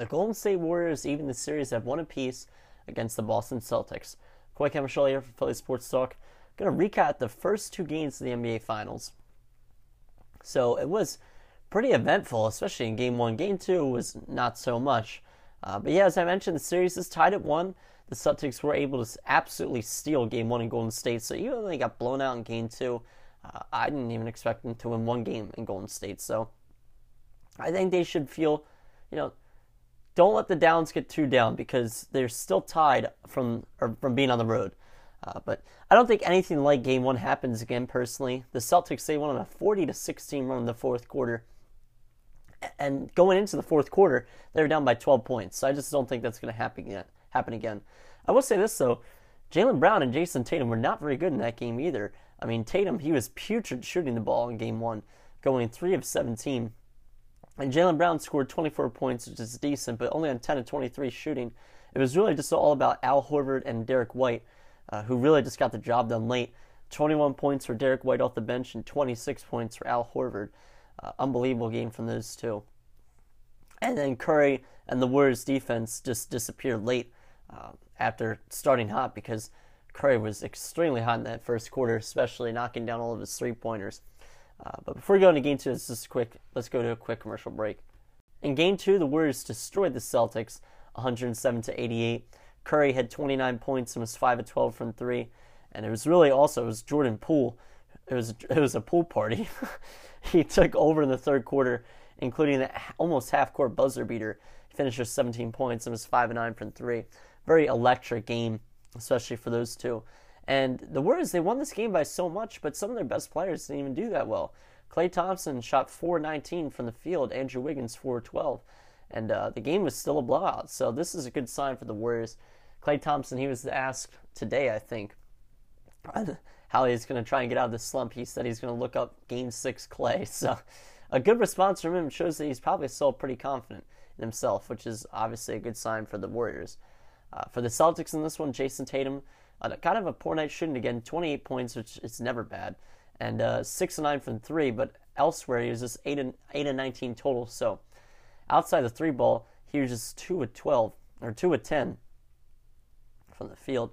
The Golden State Warriors even the series have one apiece against the Boston Celtics. Coy Camiscioli here for Philly Sports Talk. Going to recap the first two games of the NBA Finals. So it was pretty eventful, especially in Game One. Game Two was not so much. Uh, but yeah, as I mentioned, the series is tied at one. The Celtics were able to absolutely steal Game One in Golden State. So even though they got blown out in Game Two, uh, I didn't even expect them to win one game in Golden State. So I think they should feel, you know, don't let the downs get too down because they're still tied from from being on the road. Uh, but I don't think anything like Game One happens again. Personally, the Celtics they won on a 40 to 16 run in the fourth quarter, and going into the fourth quarter, they were down by 12 points. So I just don't think that's going to happen again. Happen again. I will say this though, Jaylen Brown and Jayson Tatum were not very good in that game either. I mean, Tatum he was putrid shooting the ball in Game One, going three of 17 and Jaylen Brown scored 24 points, which is decent, but only on 10 of 23 shooting. It was really just all about Al Horford and Derrick White, uh, who really just got the job done late. 21 points for Derrick White off the bench and 26 points for Al Horford. Uh, unbelievable game from those two. And then Curry and the Warriors defense just disappeared late uh, after starting hot because Curry was extremely hot in that first quarter, especially knocking down all of his three pointers. Uh, but before we go into game two, let's just quick. Let's go to a quick commercial break. In game two, the Warriors destroyed the Celtics, 107 to 88. Curry had 29 points and was 5 of 12 from three, and it was really also it was Jordan Poole. It was it was a pool party. he took over in the third quarter, including an almost half court buzzer beater. He finished with 17 points and was 5 and 9 from three. Very electric game, especially for those two. And the Warriors, they won this game by so much, but some of their best players didn't even do that well. Klay Thompson shot 419 from the field, Andrew Wiggins 412. And uh, the game was still a blowout. So this is a good sign for the Warriors. Klay Thompson, he was asked today, I think, how he's going to try and get out of the slump. He said he's going to look up Game 6 Klay. So a good response from him shows that he's probably still pretty confident in himself, which is obviously a good sign for the Warriors. Uh, for the Celtics in this one, Jayson Tatum, uh, kind of a poor night shooting again. 28 points, which is never bad, and uh, six and nine from three. But elsewhere, he was just eight and eight and 19 total. So outside the three ball, he was just two of 12 or two of 10 from the field.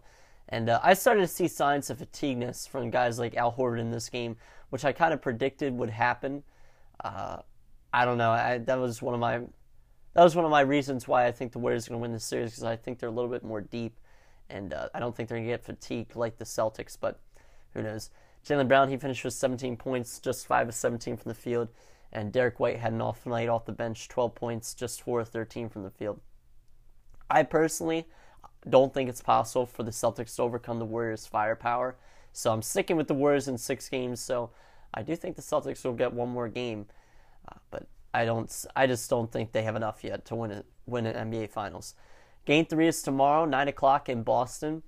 And uh, I started to see signs of fatigueness from guys like Al Horford in this game, which I kind of predicted would happen. Uh, I don't know. I, that was one of my that was one of my reasons why I think the Warriors are going to win this series because I think they're a little bit more deep and uh, I don't think they're going to get fatigued like the Celtics, but who knows. Jaylen Brown, he finished with 17 points, just 5 of 17 from the field, and Derrick White had an off night off the bench, 12 points, just 4 of 13 from the field. I personally don't think it's possible for the Celtics to overcome the Warriors' firepower, so I'm sticking with the Warriors in six games, so I do think the Celtics will get one more game, uh, but I don't. I just don't think they have enough yet to win it, win an NBA Finals. Game three is tomorrow, 9 o'clock in Boston.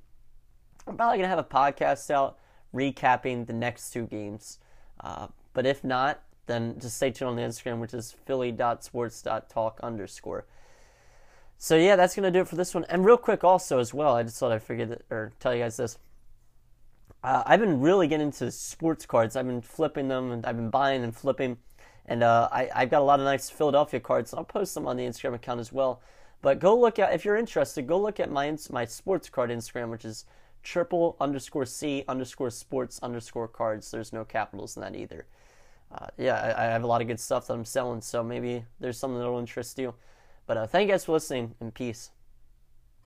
I'm probably going to have a podcast out recapping the next two games. Uh, but if not, then just stay tuned on the Instagram, which is philly.sports.talk underscore. So yeah, that's gonna do it for this one. And real quick, also as well, I just thought I'd forget it, or tell you guys this. Uh, I've been really getting into sports cards. I've been flipping them, and I've been buying and flipping. And uh, I, I've got a lot of nice Philadelphia cards. I'll post them on the Instagram account as well. But go look at if you're interested. Go look at my my sports card Instagram, which is triple underscore c underscore sports underscore cards. There's no capitals in that either. Uh, yeah, I, I, have a lot of good stuff that I'm selling, so maybe there's something that'll interest you. But uh, thank you guys for listening, and peace.